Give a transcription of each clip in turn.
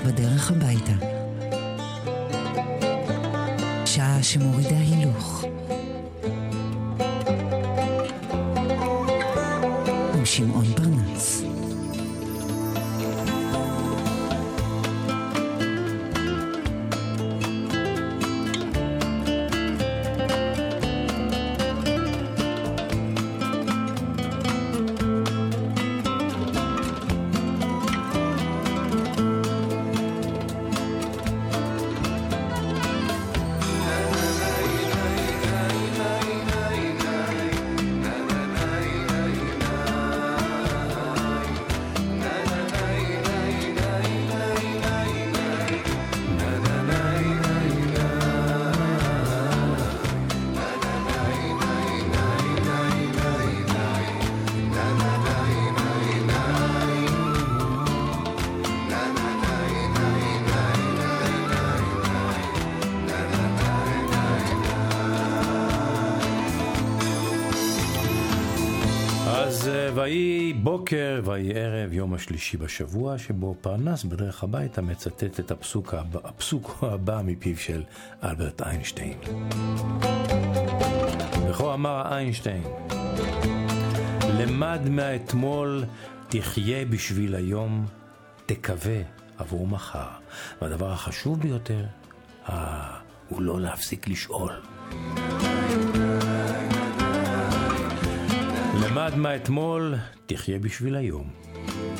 בדרך הביתה. שעה שמורידה בוקר ויהי ערב יום השלישי בשבוע שבו פרנס בדרך הביתה מצטט את הפסוק הבא, הפסוק הבא מפיו של אלברט איינשטיין. וכה אמר איינשטיין, למד מהאתמול תחיה בשביל היום, תקווה עבור מחר. והדבר החשוב ביותר, אה, הוא לא להפסיק לשאול. למד מהאתמול, תחיה בשביל היום.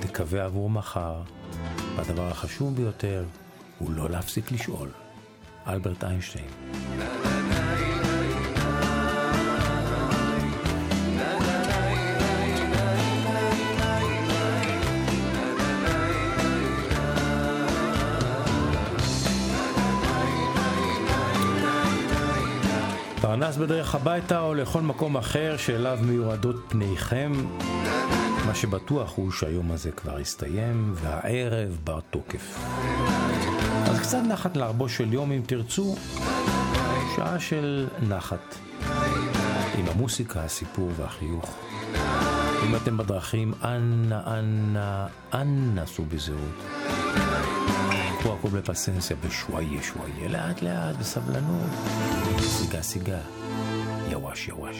תקווה עבור מחר. והדבר החשוב ביותר הוא לא להפסיק לשאול. אלברט איינשטיין. פרנס בדרך הביתה או לכל מקום אחר שאליו מיועדות פניכם. מה שבטוח הוא שהיום הזה כבר הסתיים והערב בר תוקף. אז קצת נחת לערבו של יום אם תרצו, שעה של נחת. עם המוסיקה, הסיפור והחיוך. אם אתם בדרכים, אנא, אנא, אנא סעו בזהירות. קחו הכל בפסנסיה, בשוואיה, שוואיה, לאט לאט, בסבלנות. סיגה, סיגה. יווש, יווש.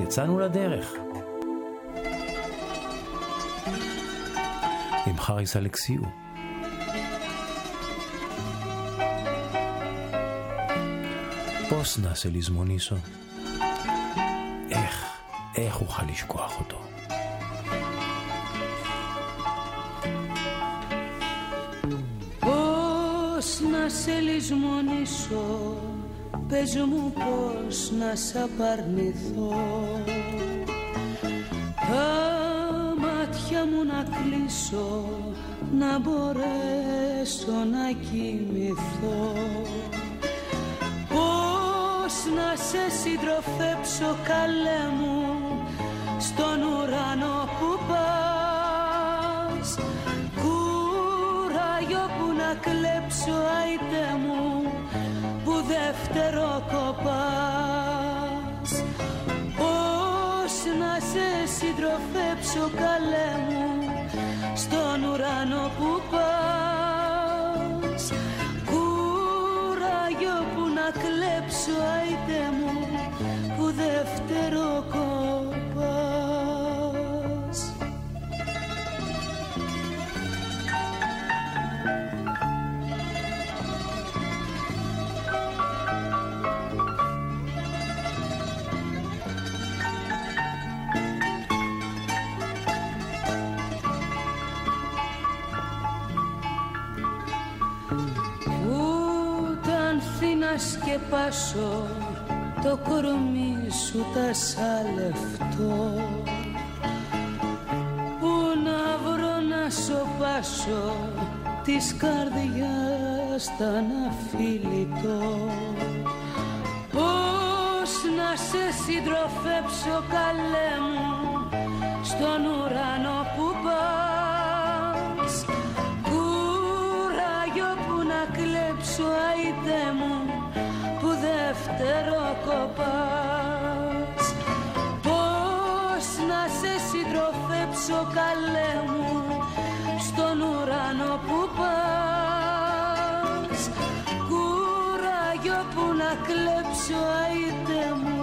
יצאנו לדרך. עם חריס אלכסיו. פוס נעשה לזמוניסו. איך, איך אוכל לשכוח אותו? Πώς να σε λησμονήσω Πες μου πώς να σ' απαρνηθώ. Τα μάτια μου να κλείσω Να μπορέσω να κοιμηθώ. Πώς να σε συντροφέψω καλέ μου Στον ουρανό που πας να κλέψω αϊτέ μου Που δεύτερο κοπάς. Πώς να σε συντροφέψω καλέ μου Στον ουρανό που πας. Κουράγιο που να κλέψω αϊτέ σκεπάσω το κορμί σου τα σαλευτώ Πού να βρω να σοπάσω της καρδιάς τα να φιλητώ Πώς να σε συντροφέψω καλέ μου στον ουρανό που πας. Κουράγιο που να κλέψω αϊτέ μου που δεύτερο κοπάς Πώς να σε συντροφέψω καλέ μου στον ουρανό ουρανό που πας. Κουράγιο που να κλέψω αίτε μου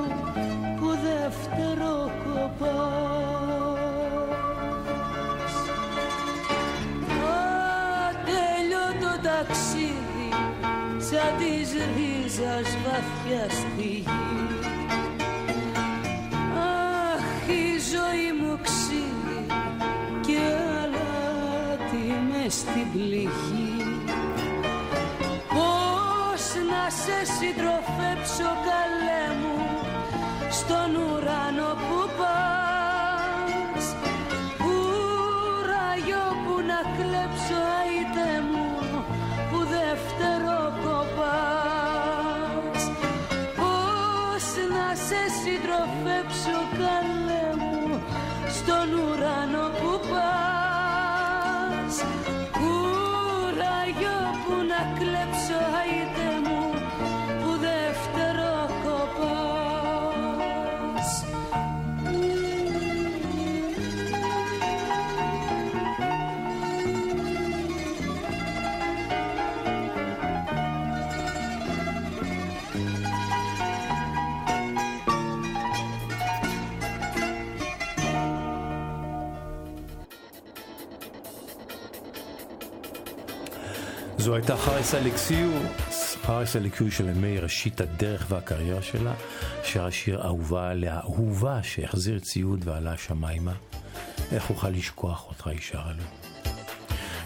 που δεύτερο κοπάς Ατέλειωτο ταξίδι σαν της ρίζας βαθιά στη γη. Στην πληγή. Πώς να σε συντροφέψω καλέ μου στον ουρανό που πας זו הייתה חריס אלכסיו, חריס של ימי ראשית הדרך והקריירה שלה, שר השיר אהובה עליה, אהובה שהחזיר ציוד ועלה שמיימה. איך אוכל לשכוח אותך, היא שרה לו.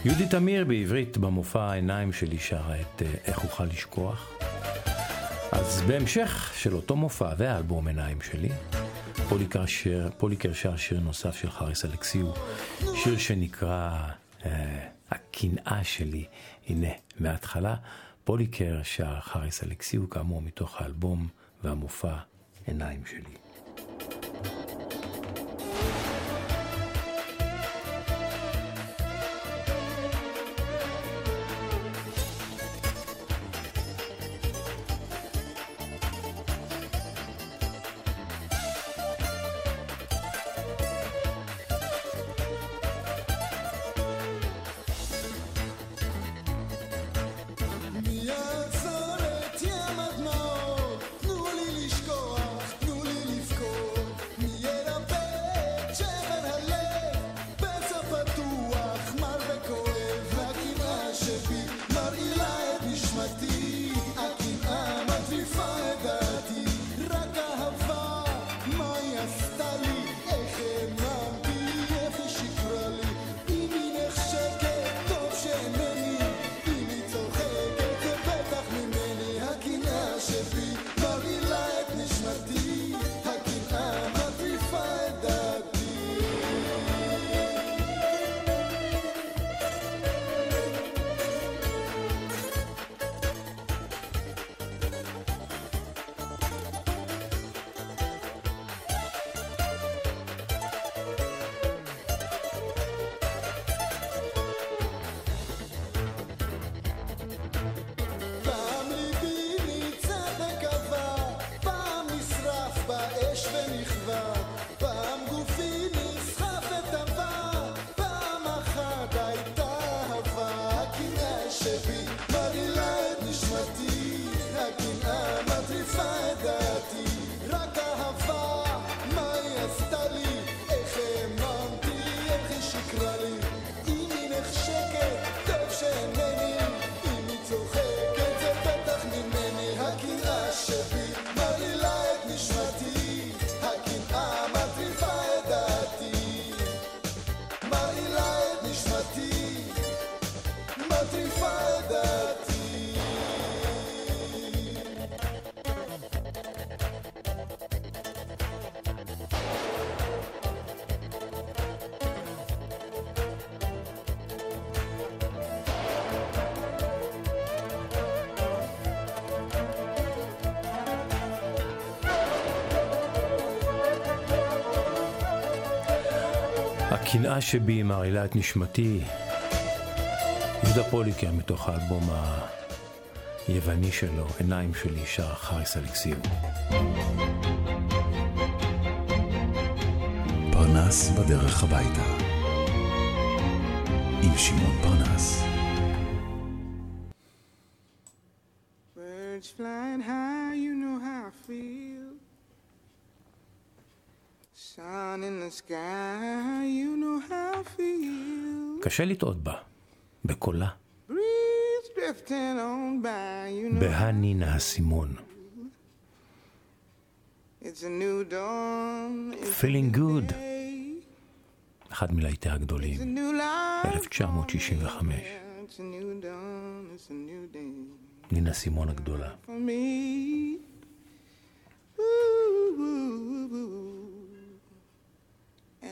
יהודית תמיר בעברית במופע העיניים שלי שרה את אה, איך אוכל לשכוח. אז בהמשך של אותו מופע והאלבום עיניים שלי, פוליקר, שיר, שר שיר נוסף של חריס אלכסיו, שיר שנקרא הקנאה שלי. הנה, מההתחלה, פוליקר שר חריס אלכסיו, כאמור מתוך האלבום והמופע עיניים שלי. הקנאה שבי מרעילה את נשמתי. יהודה פוליקר מתוך האלבום היווני שלו, עיניים שלי, שר חריס אלכסיו. פרנס בדרך הביתה. עם שמעון פרנס. קשה לטעות בה, בקולה. בהנינה. It's Feeling good. אחד מלהיטי הגדולים. new life. 1965. Yeah, It's a new dawn. It's a new day. נינה סימון הגדולה. me. Ooh, ooh, ooh.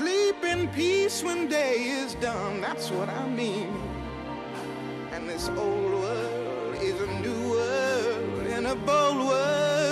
Sleep in peace when day is done, that's what I mean. And this old world is a new world and a bold world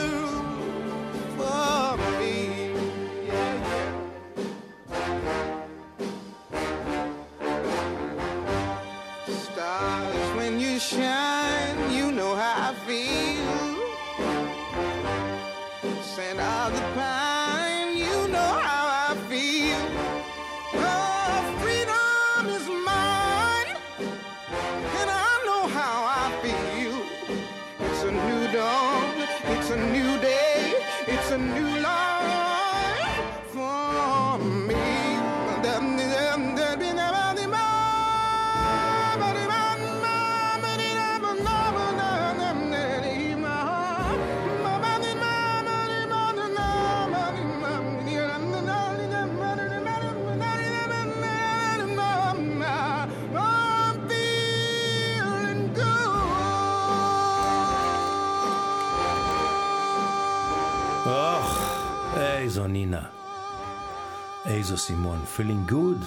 איזו סימון. Feeling Good.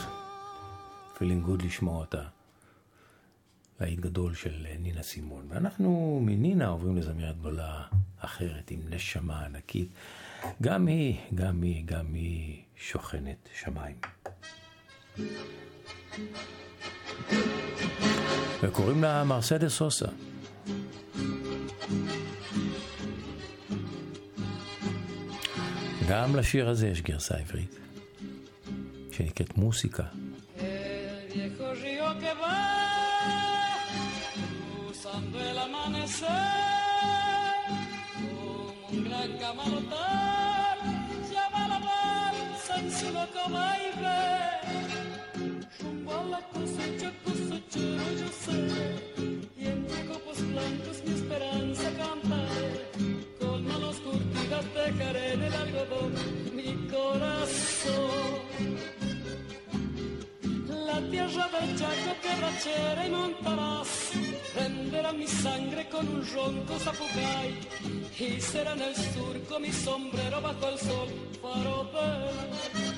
Feeling Good לשמוע אותה. להיט גדול של אה, נינה סימון. ואנחנו מנינה עוברים לזמרת גדולה אחרת עם נשמה ענקית. גם היא, גם היא, גם היא שוכנת שמיים. וקוראים לה מרסדס סוסה. גם לשיר הזה יש גרסה עברית, qué música. El viejo río que va cruzando el amanecer como un gran camarotal llama la balsa en su loco baile. Sangre con un ronco zapucay y será en el surco mi sombrero bajo el sol faro del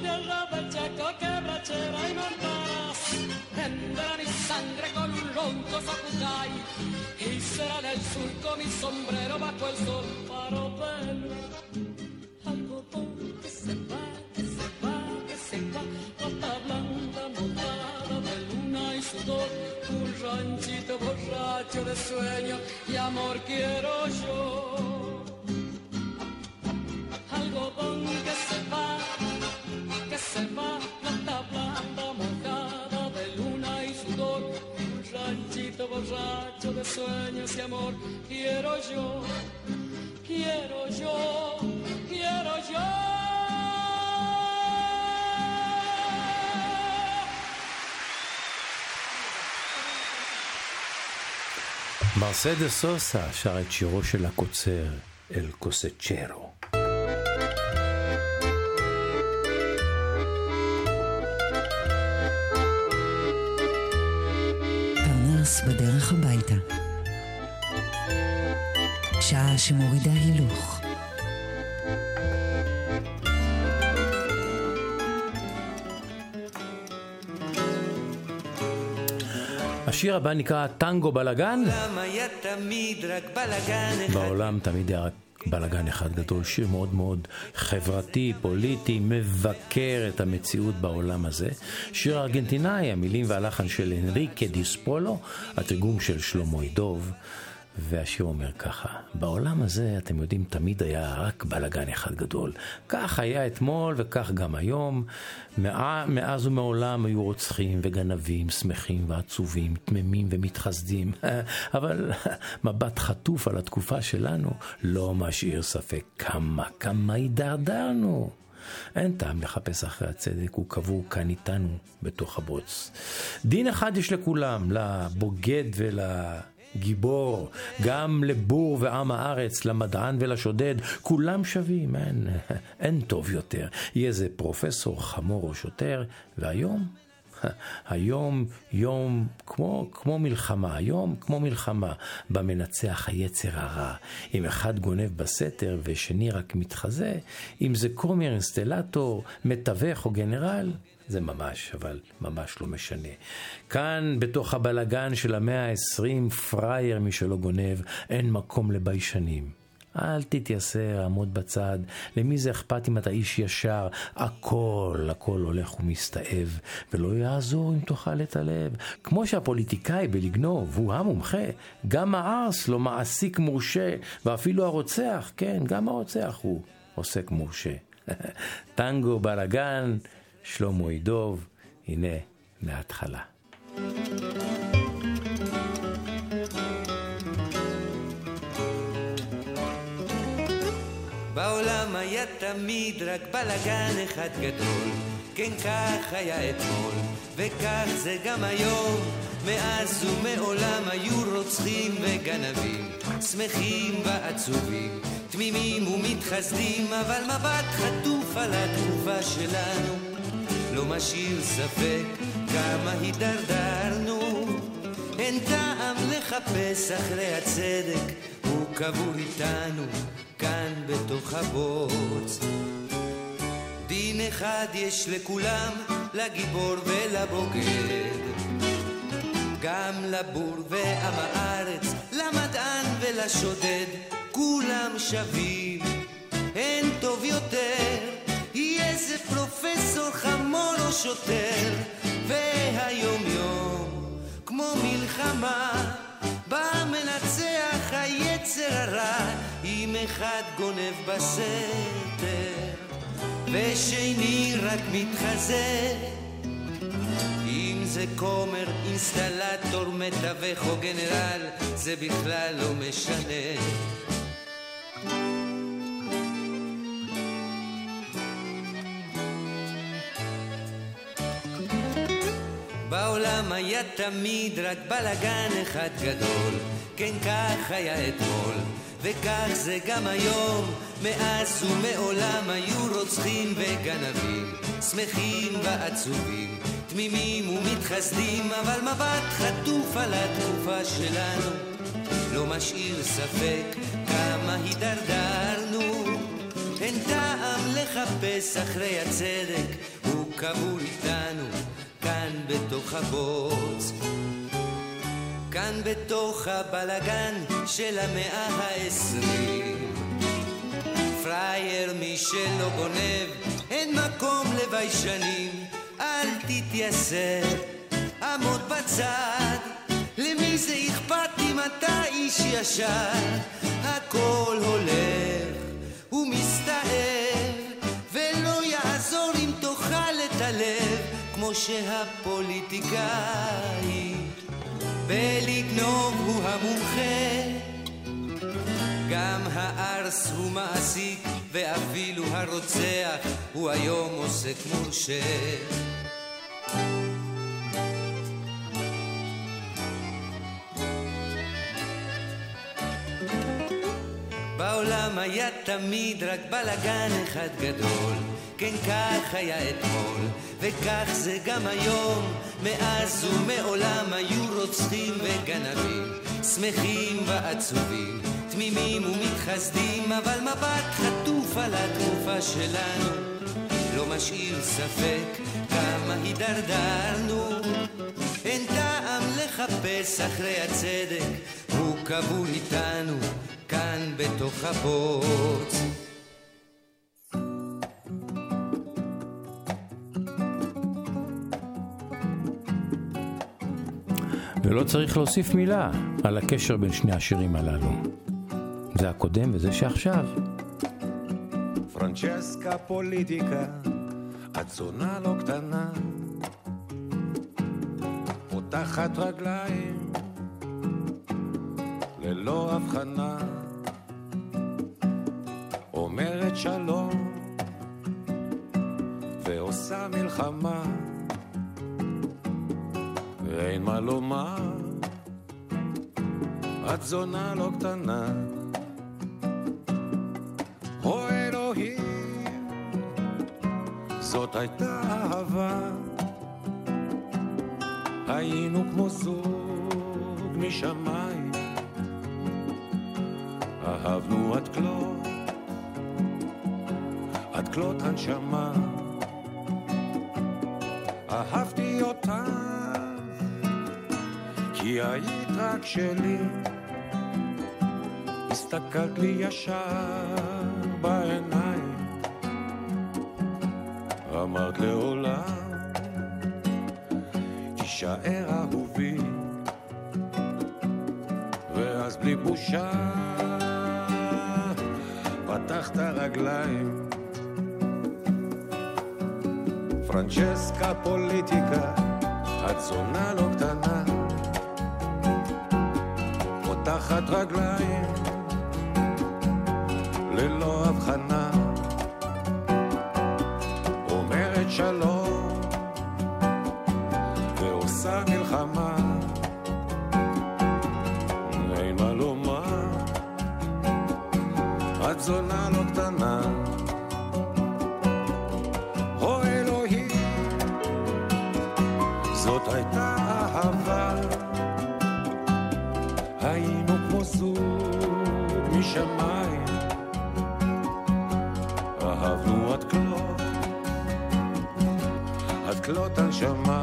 Del Chaco quebrachera y montaras Tendrá mi sangre con un ronco zapucay Y será en el surco mi sombrero bajo el sol para ver. Algodón que se va, que se va, que se va Bota blanda mojada de luna y sudor Un ranchito borracho de sueño y amor quiero yo sueños y amor. Quiero yo, quiero yo, quiero yo. מרסדס סוסה שר את שירו של הקוצר, אל קוסצ'רו. פרנס בדרך הביתה. שעה שמורידה הילוך. השיר הבא נקרא טנגו בלאגן. למה היה תמיד רק בלאגן אחד? בעולם תמיד היה רק בלאגן אחד גדול, שיר מאוד מאוד חברתי, פוליטי, מבקר את המציאות בעולם הזה. שיר ארגנטינאי, המילים והלחן של הנריקה דיספולו, התרגום של שלמה ידוב. והשיר אומר ככה, בעולם הזה, אתם יודעים, תמיד היה רק בלאגן אחד גדול. כך היה אתמול וכך גם היום. מאז ומעולם היו רוצחים וגנבים, שמחים ועצובים, תמימים ומתחסדים. אבל מבט חטוף על התקופה שלנו לא משאיר ספק כמה, כמה הידרדרנו. אין טעם לחפש אחרי הצדק, הוא קבור כאן איתנו בתוך הבוץ. דין אחד יש לכולם, לבוגד ולגיבור, גם לבור ועם הארץ, למדען ולשודד, כולם שווים, אין, אין טוב יותר. יהיה זה פרופסור, חמור או שוטר, והיום היום יום כמו, כמו מלחמה, היום כמו מלחמה, במנצח היצר הרע. אם אחד גונב בסתר ושני רק מתחזה, אם זה כומר, אינסטלטור, מתווך או גנרל, זה ממש, אבל ממש לא משנה. כאן, בתוך הבלגן של המאה ה-20, פראייר מי שלא גונב, אין מקום לביישנים. אל תתייסר, עמוד בצד. למי זה אכפת אם אתה איש ישר? הכל, הכל הולך ומסתאב, ולא יעזור אם תאכל את הלב. כמו שהפוליטיקאי בלגנוב הוא המומחה, גם הארס לא מעסיק מורשה, ואפילו הרוצח, כן, גם הרוצח הוא עוסק מורשה. טנגו בלאגן, שלמה ידוב, הנה, מההתחלה. בעולם היה תמיד רק בלאגן אחד גדול. כן, כך היה אתמול, וכך זה גם היום. מאז ומעולם היו רוצחים וגנבים, שמחים ועצובים, תמימים ומתחסדים, אבל מבט חטוף על התקופה שלנו, לא משאיר ספק כמה הידרדרנו. אין טעם לחפש אחרי הצדק, הוא קבור איתנו כאן בתוך הבוץ. דין אחד יש לכולם, לגיבור ולבוגד. גם לבור ועם הארץ, למדען ולשודד, כולם שווים, אין טוב יותר. יהיה זה פרופסור חמור או שוטר, והיום יום כמו מלחמה, בא מנצח היצר הרע, אם אחד גונב בסתר, ושני רק מתחזה. אם זה כומר, אינסטלטור, מתווך או גנרל, זה בכלל לא משנה. בעולם היה תמיד רק בלאגן אחד גדול, כן כך היה אתמול, וכך זה גם היום. מאז ומעולם היו רוצחים וגנבים, שמחים ועצובים, תמימים ומתחסדים, אבל מבט חטוף על התקופה שלנו, לא משאיר ספק כמה הידרדרנו. אין טעם לחפש אחרי הצדק, הוא קבור איתנו, כאן בתוך הבוץ. כאן בתוך הבלגן של המאה העשרים. פראייר מי שלא גונב, אין מקום לביישנים, אל תתייסר, עמוד בצד. למי זה אכפת אם אתה איש ישר? הכל הולך ומסתער, ולא יעזור אם תאכל את הלב, שהפוליטיקאי בלגנוב הוא המומחה. גם הארס הוא מעסיק, ואפילו הרוצח הוא היום עוסק מורשה. בעולם היה תמיד רק בלאגן אחד גדול, כן כך היה אתמול, וכך זה גם היום, מאז ומעולם היו רוצחים וגנבים, שמחים ועצובים, תמימים ומתחסדים, אבל מבט חטוף על התקופה שלנו, לא משאיר ספק כמה הידרדרנו. אין טעם לחפש אחרי הצדק, הוא קבור איתנו כאן בתוך הבוץ. ולא צריך להוסיף מילה על הקשר בין שני השירים הללו. זה הקודם וזה שעכשיו. פרנצ'סקה פוליטיקה, את זונה לא קטנה, פותחת רגליים ללא הבחנה, אומרת שלום ועושה מלחמה, ואין מה לומר, את זונה לא קטנה. או אלוהים, זאת הייתה אהבה. היינו כמו זוג משמיים, אהבנו עד כלות, עד כלות הנשמה. אהבתי אותך, כי היית רק שלי. הסתכלת לי ישר בעיניים, אמרת לעולם, תישאר אהובי, ואז בלי בושה, פתחת רגליים. פרנצ'סקה פוליטיקה, את זונה לא קטנה, פותחת רגליים. ללא הבחנה אומרת שלום משמיים אהבנו עד כלות, עד כלות הנשמה.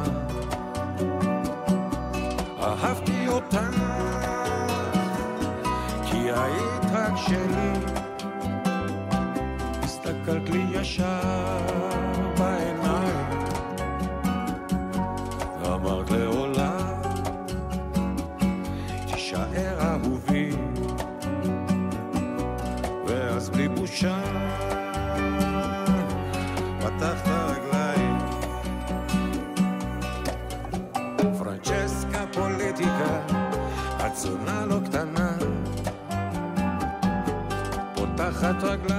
פותחת רגליים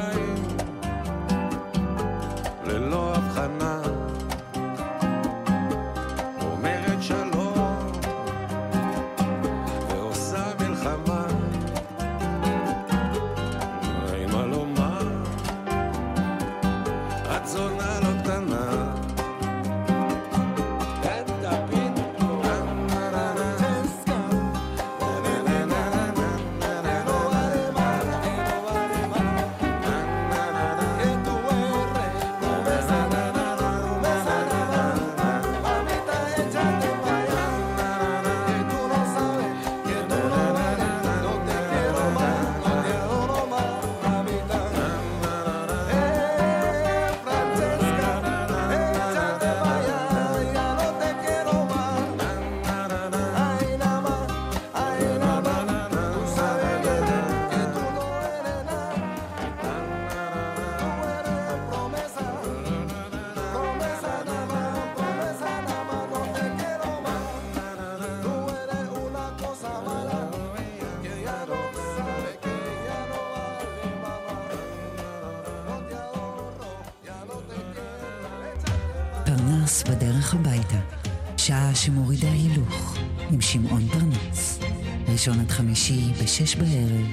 חמישי בשש בערב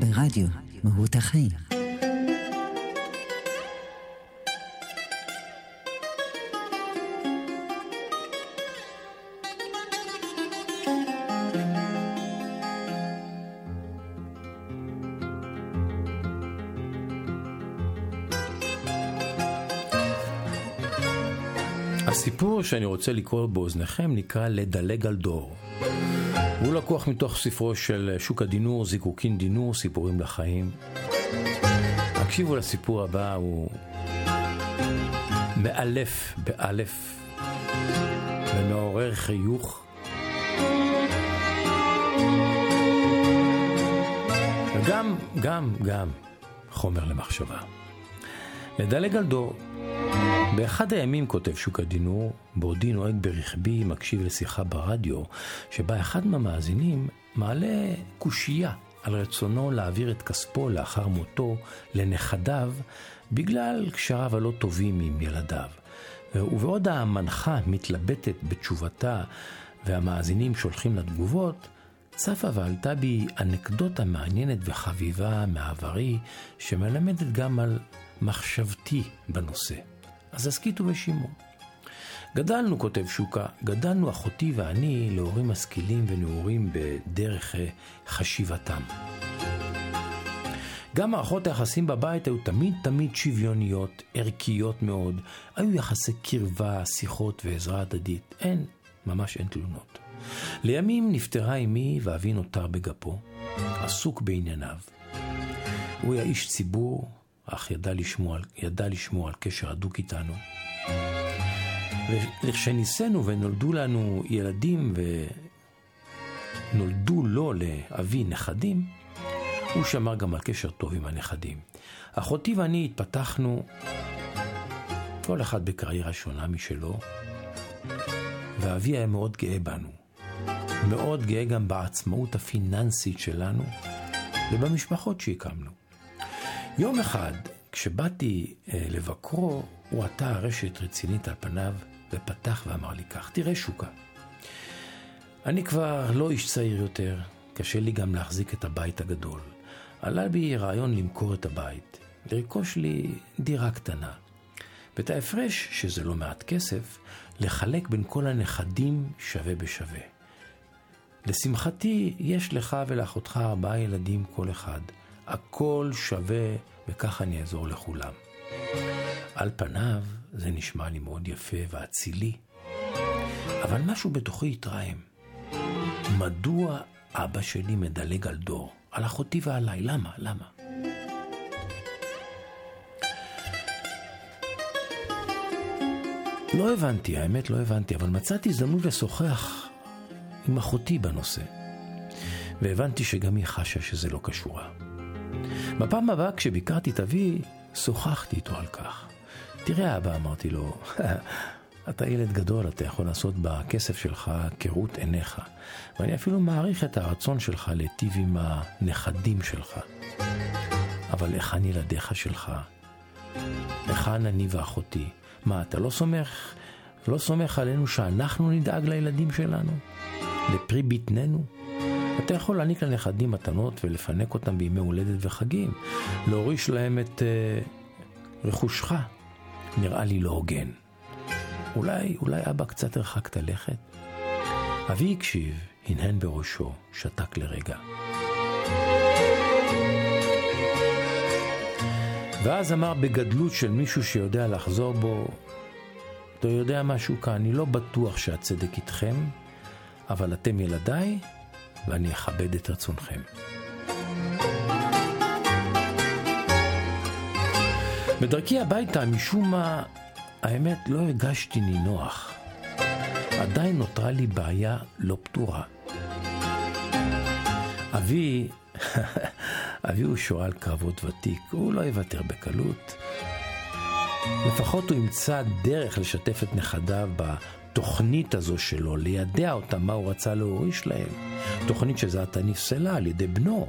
ברדיו מהות החיים. הסיפור שאני רוצה לקרוא באוזניכם נקרא לדלג על דור. הוא לקוח מתוך ספרו של שוק הדינור, זיקוקין דינור, סיפורים לחיים. הקשיבו לסיפור הבא, הוא מאלף באלף ומעורר חיוך. וגם, גם, גם חומר למחשבה. לדלג על דור. באחד הימים, כותב שוק הדינור, בעודי נוהג ברכבי, מקשיב לשיחה ברדיו, שבה אחד מהמאזינים מעלה קושייה על רצונו להעביר את כספו לאחר מותו לנכדיו, בגלל קשריו הלא טובים עם ילדיו. ובעוד המנחה מתלבטת בתשובתה והמאזינים שולחים לה תגובות, צפה ועלתה בי אנקדוטה מעניינת וחביבה מעברי, שמלמדת גם על מחשבתי בנושא. אז הסכיתו ושימו. גדלנו, כותב שוקה, גדלנו אחותי ואני להורים משכילים ונעורים בדרך אה, חשיבתם. גם מערכות היחסים בבית היו תמיד תמיד שוויוניות, ערכיות מאוד. היו יחסי קרבה, שיחות ועזרה הדדית. אין, ממש אין תלונות. לימים נפטרה אמי ואבי נותר בגפו, עסוק בענייניו. הוא היה איש ציבור, אך ידע לשמור, על, ידע לשמור על קשר הדוק איתנו. וכשנישאנו ונולדו לנו ילדים ונולדו לו, לאבי, נכדים, הוא שמר גם על קשר טוב עם הנכדים. אחותי ואני התפתחנו, כל אחד בקריירה שונה משלו, ואבי היה מאוד גאה בנו. מאוד גאה גם בעצמאות הפיננסית שלנו ובמשפחות שהקמנו. יום אחד, כשבאתי אה, לבקרו, הוא עטה רשת רצינית על פניו ופתח ואמר לי כך, תראה שוקה, אני כבר לא איש צעיר יותר, קשה לי גם להחזיק את הבית הגדול. עלה בי רעיון למכור את הבית, לרכוש לי דירה קטנה. ואת ההפרש, שזה לא מעט כסף, לחלק בין כל הנכדים שווה בשווה. לשמחתי, יש לך ולאחותך ארבעה ילדים כל אחד. הכל שווה, וככה אני אעזור לכולם. על פניו זה נשמע לי מאוד יפה ואצילי, אבל משהו בתוכי התרעם. מדוע אבא שלי מדלג על דור, על אחותי ועליי? למה? למה? לא הבנתי, האמת לא הבנתי, אבל מצאתי הזדמנות לשוחח עם אחותי בנושא. והבנתי שגם היא חשה שזה לא קשורה. בפעם הבאה כשביקרתי את אבי, שוחחתי איתו על כך. תראה אבא, אמרתי לו, אתה ילד גדול, אתה יכול לעשות בכסף שלך כראות עיניך. ואני אפילו מעריך את הרצון שלך להיטיב עם הנכדים שלך. אבל היכן ילדיך שלך? היכן אני ואחותי? מה, אתה לא סומך, לא סומך עלינו שאנחנו נדאג לילדים שלנו? לפרי בטננו? אתה יכול להעניק לנכדים מתנות ולפנק אותם בימי הולדת וחגים, להוריש להם את uh, רכושך. נראה לי לא הוגן. אולי, אולי אבא קצת הרחקת לכת? אבי הקשיב, הנהן בראשו, שתק לרגע. ואז אמר בגדלות של מישהו שיודע לחזור בו, אתה יודע משהו כאן, אני לא בטוח שהצדק איתכם, אבל אתם ילדיי, ואני אכבד את רצונכם. בדרכי הביתה, משום מה, האמת, לא הרגשתי נינוח. עדיין נותרה לי בעיה לא פתורה. אבי, אבי הוא שועל קרבות ותיק, הוא לא יוותר בקלות. לפחות הוא ימצא דרך לשתף את נכדיו בתוכנית הזו שלו, לידע אותם מה הוא רצה להוריש להם. תוכנית שזה עתה נפסלה על ידי בנו.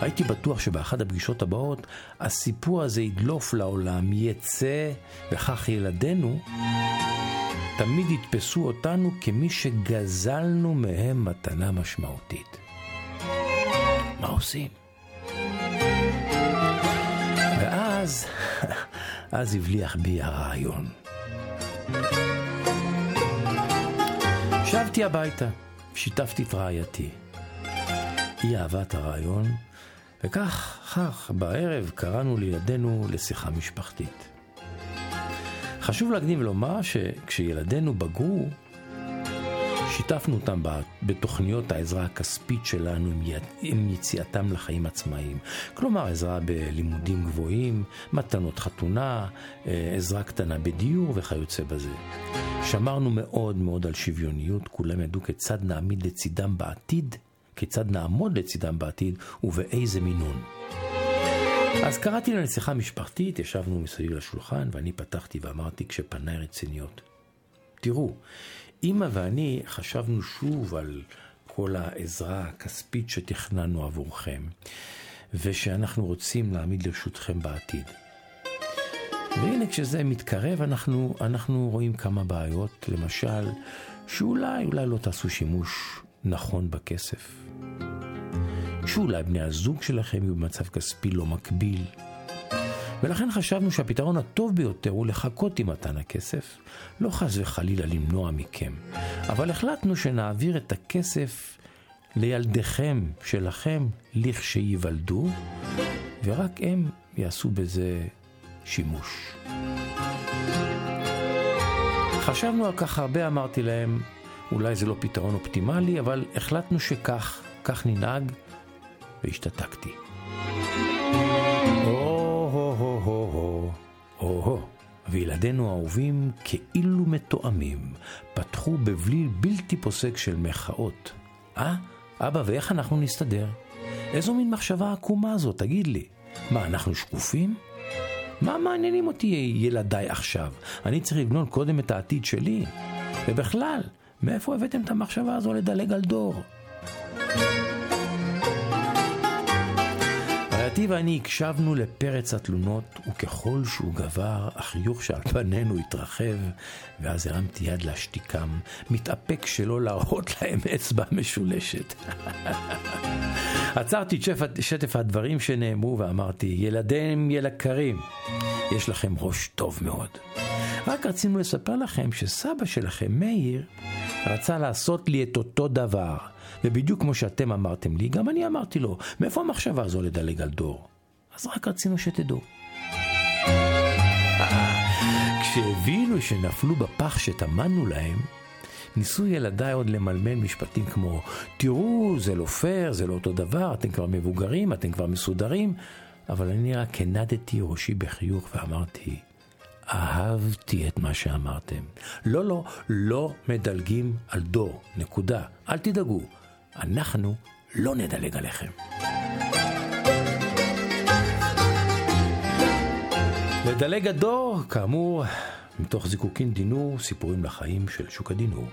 הייתי בטוח שבאחת הפגישות הבאות הסיפור הזה ידלוף לעולם, יצא, וכך ילדינו תמיד יתפסו אותנו כמי שגזלנו מהם מתנה משמעותית. מה עושים? ואז, אז הבליח בי הרעיון. שבתי הביתה, שיתפתי את רעייתי. היא אהבה את הרעיון, וכך, כך, בערב קראנו לילדינו לשיחה משפחתית. חשוב להקדים ולומר שכשילדינו בגרו, שיתפנו אותם בתוכניות העזרה הכספית שלנו עם יציאתם לחיים עצמאיים. כלומר, עזרה בלימודים גבוהים, מתנות חתונה, אה, עזרה קטנה בדיור וכיוצא בזה. שמרנו מאוד מאוד על שוויוניות, כולם ידעו כיצד נעמיד לצידם בעתיד, כיצד נעמוד לצידם בעתיד ובאיזה מינון. אז קראתי לשיחה משפחתית, ישבנו מסביב לשולחן ואני פתחתי ואמרתי כשפניי רציניות. תראו, אימא ואני חשבנו שוב על כל העזרה הכספית שתכננו עבורכם, ושאנחנו רוצים להעמיד לרשותכם בעתיד. והנה כשזה מתקרב אנחנו, אנחנו רואים כמה בעיות, למשל, שאולי, אולי לא תעשו שימוש נכון בכסף. שאולי בני הזוג שלכם יהיו במצב כספי לא מקביל. ולכן חשבנו שהפתרון הטוב ביותר הוא לחכות עם מתן הכסף, לא חס וחלילה למנוע מכם, אבל החלטנו שנעביר את הכסף לילדיכם שלכם לכשייוולדו, ורק הם יעשו בזה שימוש. חשבנו על כך הרבה, אמרתי להם, אולי זה לא פתרון אופטימלי, אבל החלטנו שכך, כך ננהג, והשתתקתי. או-הו, וילדינו האהובים כאילו מתואמים, פתחו בבליל בלתי פוסק של מחאות. אה? אבא, ואיך אנחנו נסתדר? איזו מין מחשבה עקומה זאת, תגיד לי. מה, אנחנו שקופים? מה מעניינים אותי ילדיי עכשיו? אני צריך לבנות קודם את העתיד שלי. ובכלל, מאיפה הבאתם את המחשבה הזו לדלג על דור? רעייתי ואני הקשבנו לפרץ התלונות, וככל שהוא גבר, החיוך שעל פנינו התרחב, ואז הרמתי יד להשתיקם, מתאפק שלא להראות להם אצבע משולשת. עצרתי את שטף הדברים שנאמרו ואמרתי, ילדיהם ילקרים, יש לכם ראש טוב מאוד. רק רצינו לספר לכם שסבא שלכם, מאיר, רצה לעשות לי את אותו דבר. ובדיוק כמו שאתם אמרתם לי, גם אני אמרתי לו, מאיפה המחשבה הזו לדלג על דור? אז רק רצינו שתדעו. כשהבינו שנפלו בפח שטמנו להם, ניסו ילדיי עוד למלמל משפטים כמו, תראו, זה לא פייר, זה לא אותו דבר, אתם כבר מבוגרים, אתם כבר מסודרים, אבל אני רק הנדתי ראשי בחיוך ואמרתי, אהבתי את מה שאמרתם. לא, לא, לא מדלגים על דור, נקודה. אל תדאגו, אנחנו לא נדלג עליכם. לדלג הדור, כאמור, מתוך זיקוקין דינור, סיפורים לחיים של שוק הדינור.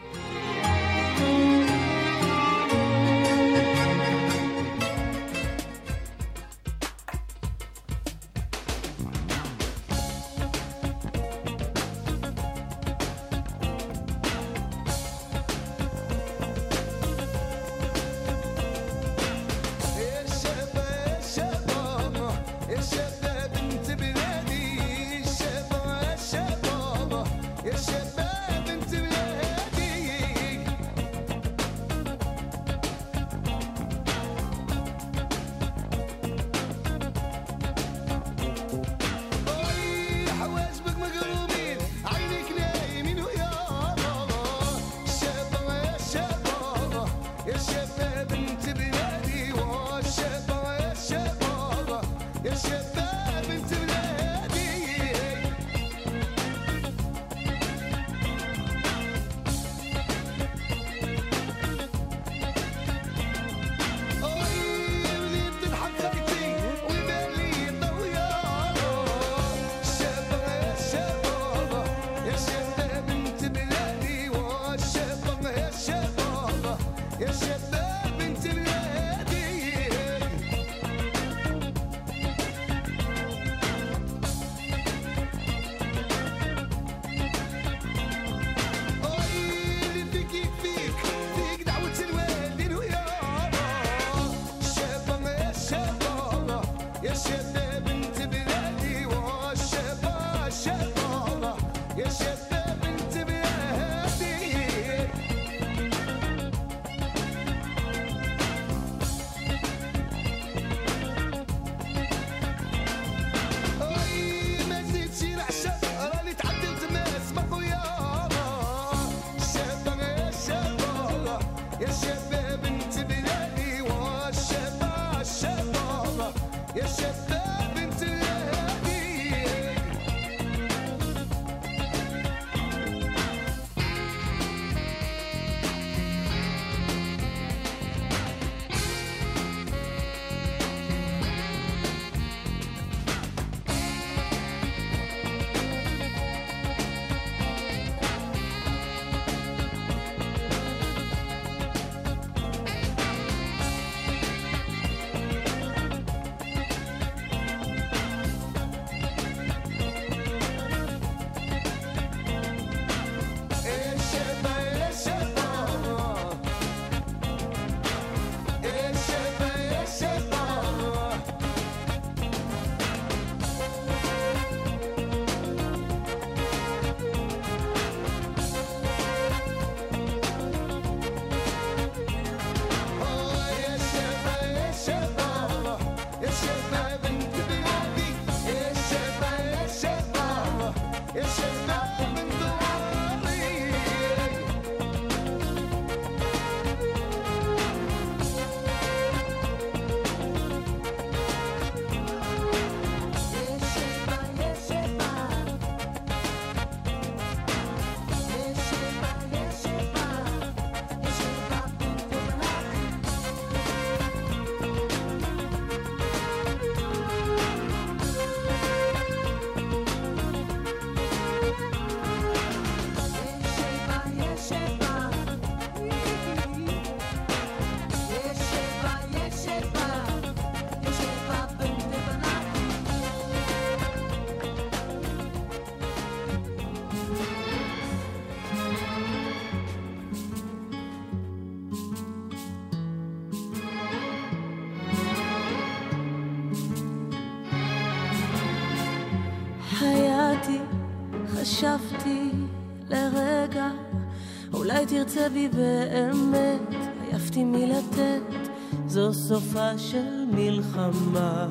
תרצה בי באמת, עייפתי מלתת, זו סופה של מלחמה.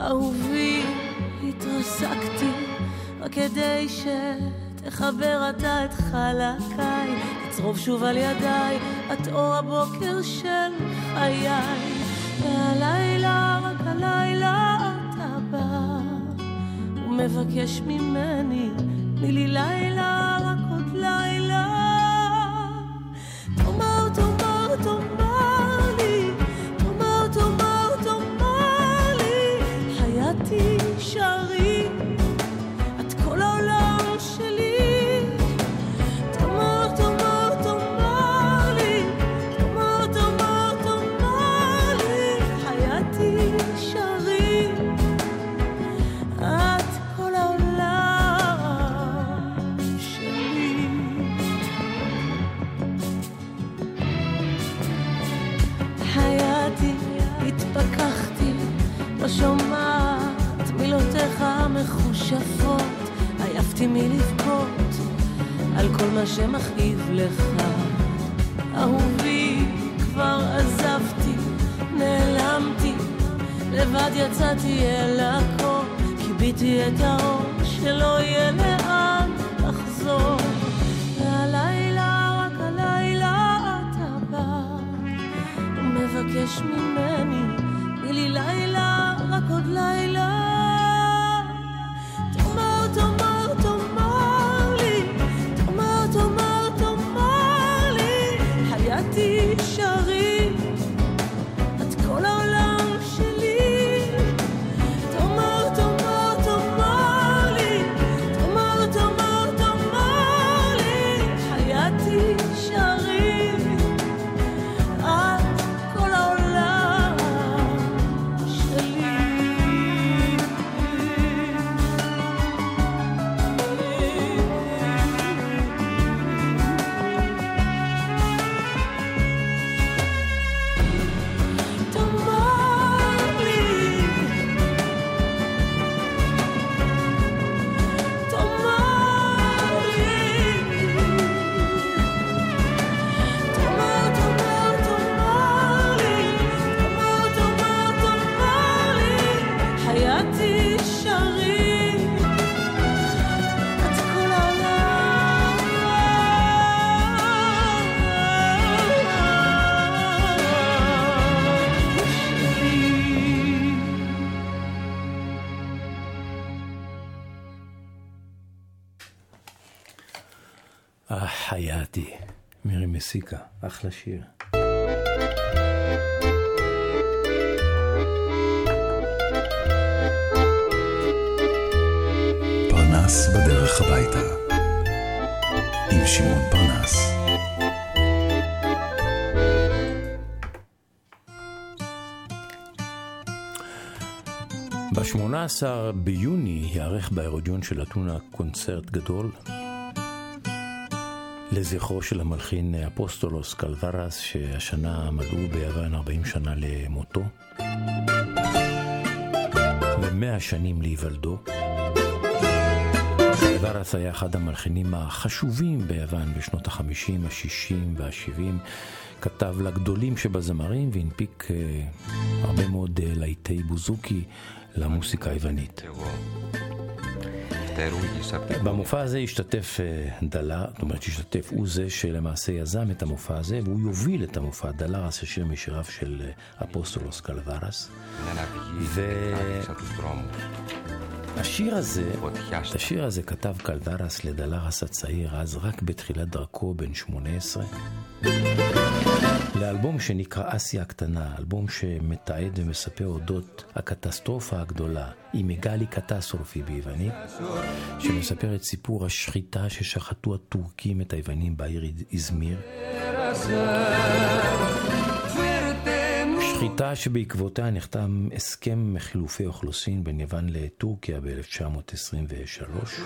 אהובי, התרסקתי, רק כדי שתחבר אתה את חלקיי, תצרוב שוב על ידיי, את אור הבוקר של חיי. והלילה, רק הלילה אתה בא, ומבקש ממני, מסיקה, אחלה שיר. פרנס בדרך הביתה. עם שמעון פרנס. ב-18 ביוני ייערך בהרודיון של אתונה קונצרט גדול לזכרו של המלחין אפוסטולוס קלברס, שהשנה מלאו ביוון 40 שנה למותו, ו-100 שנים להיוולדו. קלברס היה אחד המלחינים החשובים ביוון בשנות ה-50, ה-60 וה-70. כתב לגדולים שבזמרים והנפיק אה, הרבה מאוד אה, להיטי בוזוקי למוסיקה היוונית. במופע הזה השתתף אה, דלה, זאת אומרת שהשתתף הוא זה שלמעשה יזם את המופע הזה והוא יוביל את המופע. דלרס השיר משיריו של אה, אפוסטולוס קלדרס. השיר הזה, את השיר הזה כתב קלדרס לדלרס הצעיר, אז רק בתחילת דרכו, בן 18, לאלבום שנקרא אסיה הקטנה, אלבום שמתעד ומספר אודות הקטסטרופה הגדולה, η μεγάλη καταστροφή ביוונית, שמספר את סיפור השחיטה ששחטו הטורקים את היוונים בעיר איזמיר. שחיטה שבעקבותיה נחתם הסכם חילופי אוכלוסין בין יוון לטורקיה ב-1923.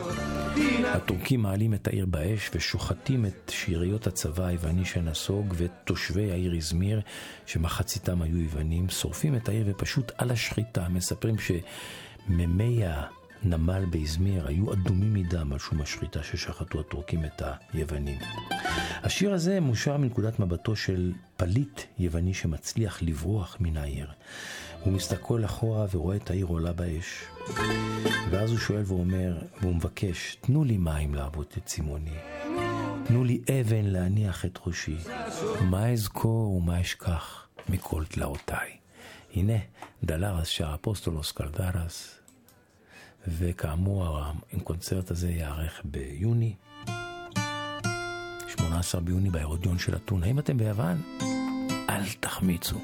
הטורקים מעלים את העיר באש ושוחטים את שאריות הצבא היווני שנסוג ואת תושבי העיר איזמיר, שמחציתם היו יוונים, שורפים את העיר ופשוט על השחיטה מספרים שממיה נמל באזמיר היו אדומים מדם על שום השחיטה ששחטו הטורקים את היוונים. השיר הזה מושר מנקודת מבטו של פליט יווני שמצליח לברוח מן העיר. הוא מסתכל אחורה ורואה את העיר עולה באש. ואז הוא שואל ואומר, והוא מבקש, תנו לי מים לעבוד את צימוני. תנו לי אבן להניח את ראשי. מה אזכור ומה אשכח מכל תלאותיי. הנה, דלרס שר אפוסטולוס קלדרס, וכאמור, הקונצרט הזה ייערך ביוני, 18 ביוני בהרודיון של אתונה. אם אתם ביוון, אל תחמיצו.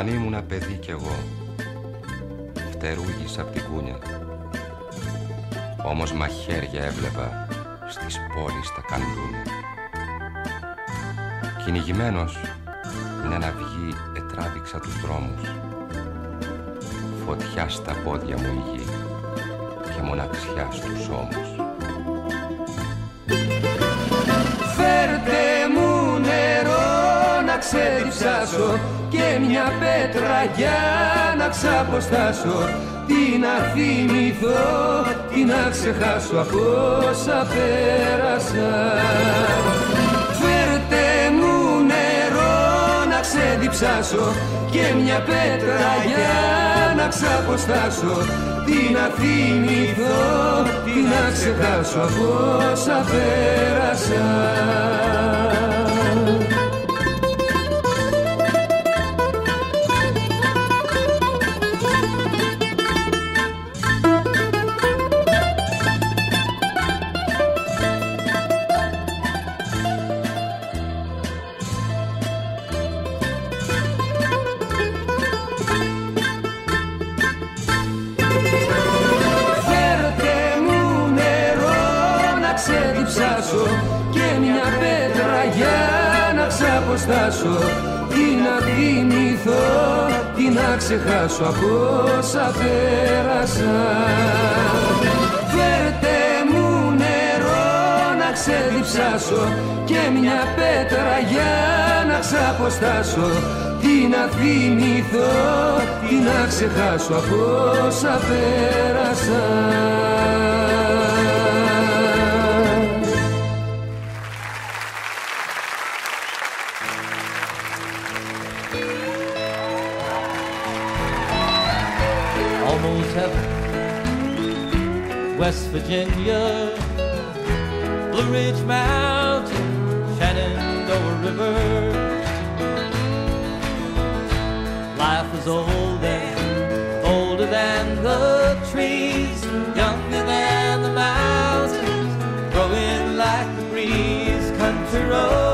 Σαν ήμουνα παιδί κι εγώ Φτερούγησα απ' την κούνια. Όμως μαχαίρια έβλεπα Στις πόλεις τα καντούνια. Κυνηγημένος Μια ναυγή ετράβηξα τους δρόμους. Φωτιά στα πόδια μου η γη Και μοναξιά στους ώμους. Φέρτε μου νερό να ξεδιψάσω και μια πέτρα για να ξαποστάσω. Τι να θυμηθώ, τι να ξεχάσω από όσα πέρασα. Φέρτε μου νερό να ξεδιψάσω και μια πέτρα για να ξαποστάσω. Τι να θυμηθώ, τι να ξεχάσω από όσα πέρασα να ξαποστάσω τι να θυμηθώ, τι να ξεχάσω από όσα πέρασα. Φέρτε μου νερό να ξεδιψάσω και μια πέτρα για να ξαποστάσω. Τι να θυμηθώ, τι να ξεχάσω από όσα πέρασα West Virginia, Blue Ridge Mountain, Shenandoah River. Life is old and older than the trees, younger than the mountains, growing like the breeze. Country roads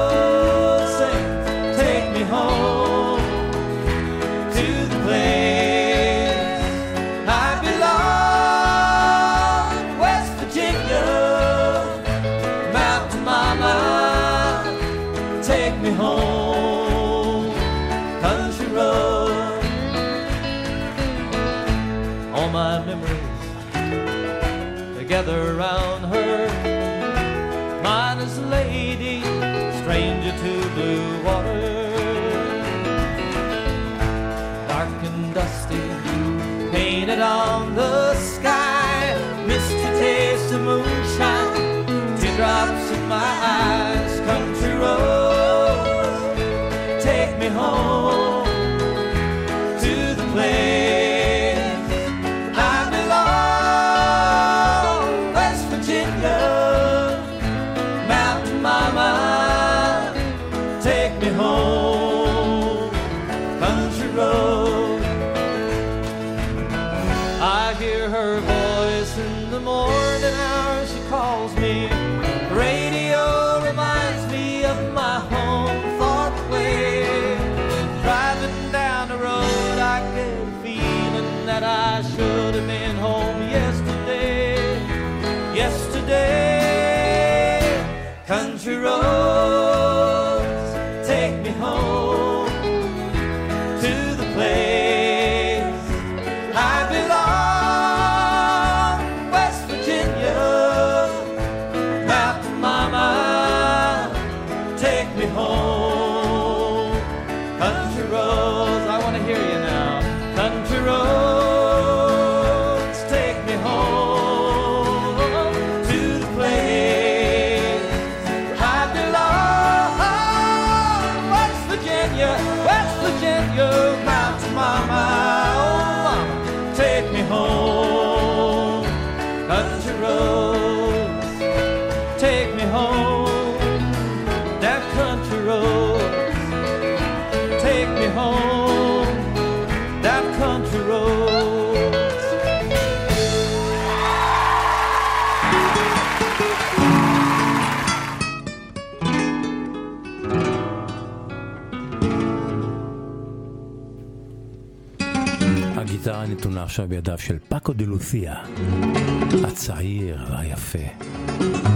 עכשיו בידיו של פאקו דה לותיה, הצעיר והיפה.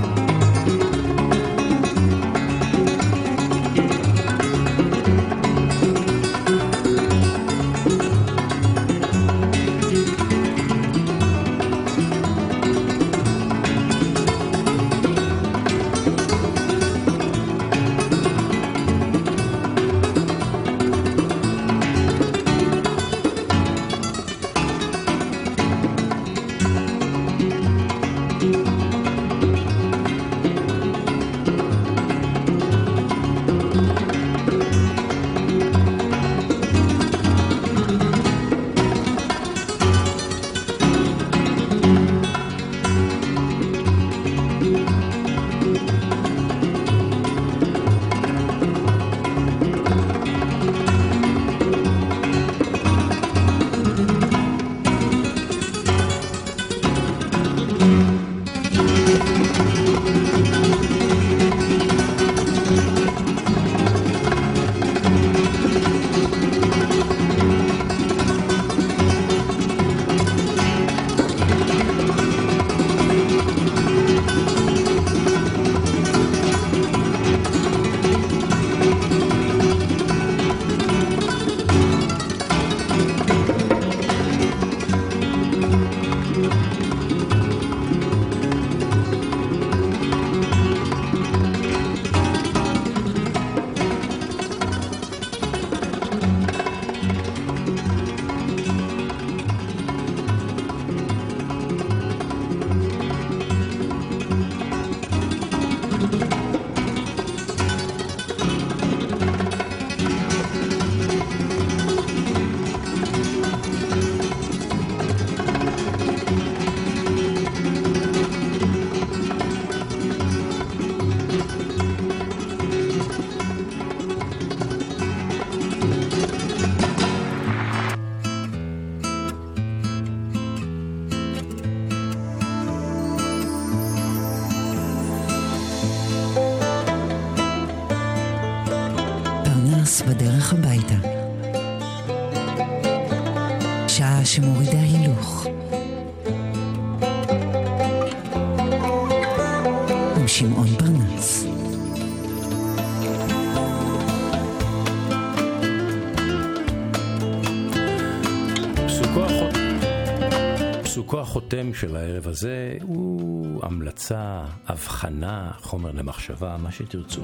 החותם של הערב הזה הוא המלצה, הבחנה, חומר למחשבה, מה שתרצו.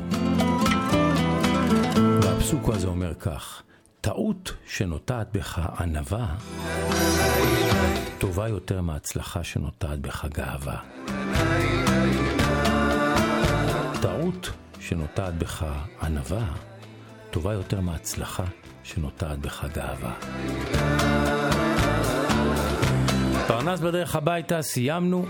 והפסוק הזה אומר כך, טעות שנוטעת בך ענווה, טובה יותר מההצלחה שנוטעת בך גאווה. טעות שנוטעת בך ענווה, טובה יותר מההצלחה שנוטעת בך גאווה. פרנס בדרך הביתה, סיימנו.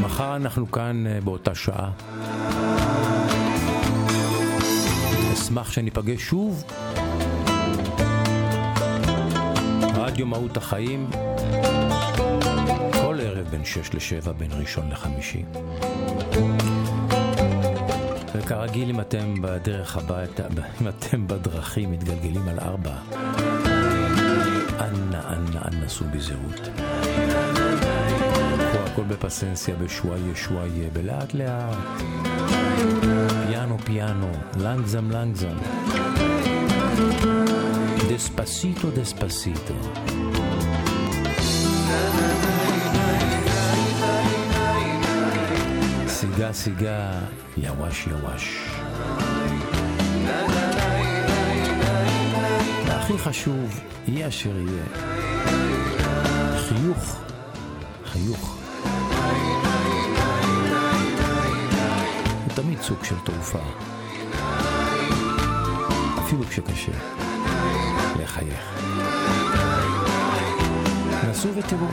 מחר אנחנו כאן אה, באותה שעה. אשמח שניפגש שוב. רדיו מהות החיים, כל ערב בין 6 ל-7, בין ראשון לחמישי. וכרגיל, אם אתם בדרך הביתה, אם אתם בדרכים, מתגלגלים על ארבע, סעו בזהירות. קחו הכל בפסנסיה, בשוואיה שוואיה, בלאט לאט. פיאנו פיאנו, לנגזם לנגזם. דספסיטו דספסיטו. סיגה סיגה, יווש יווש. והכי חשוב, יהיה אשר יהיה. חיוך, חיוך. הוא תמיד סוג של תרופה. אפילו כשקשה. לחייך. נסו ותראו.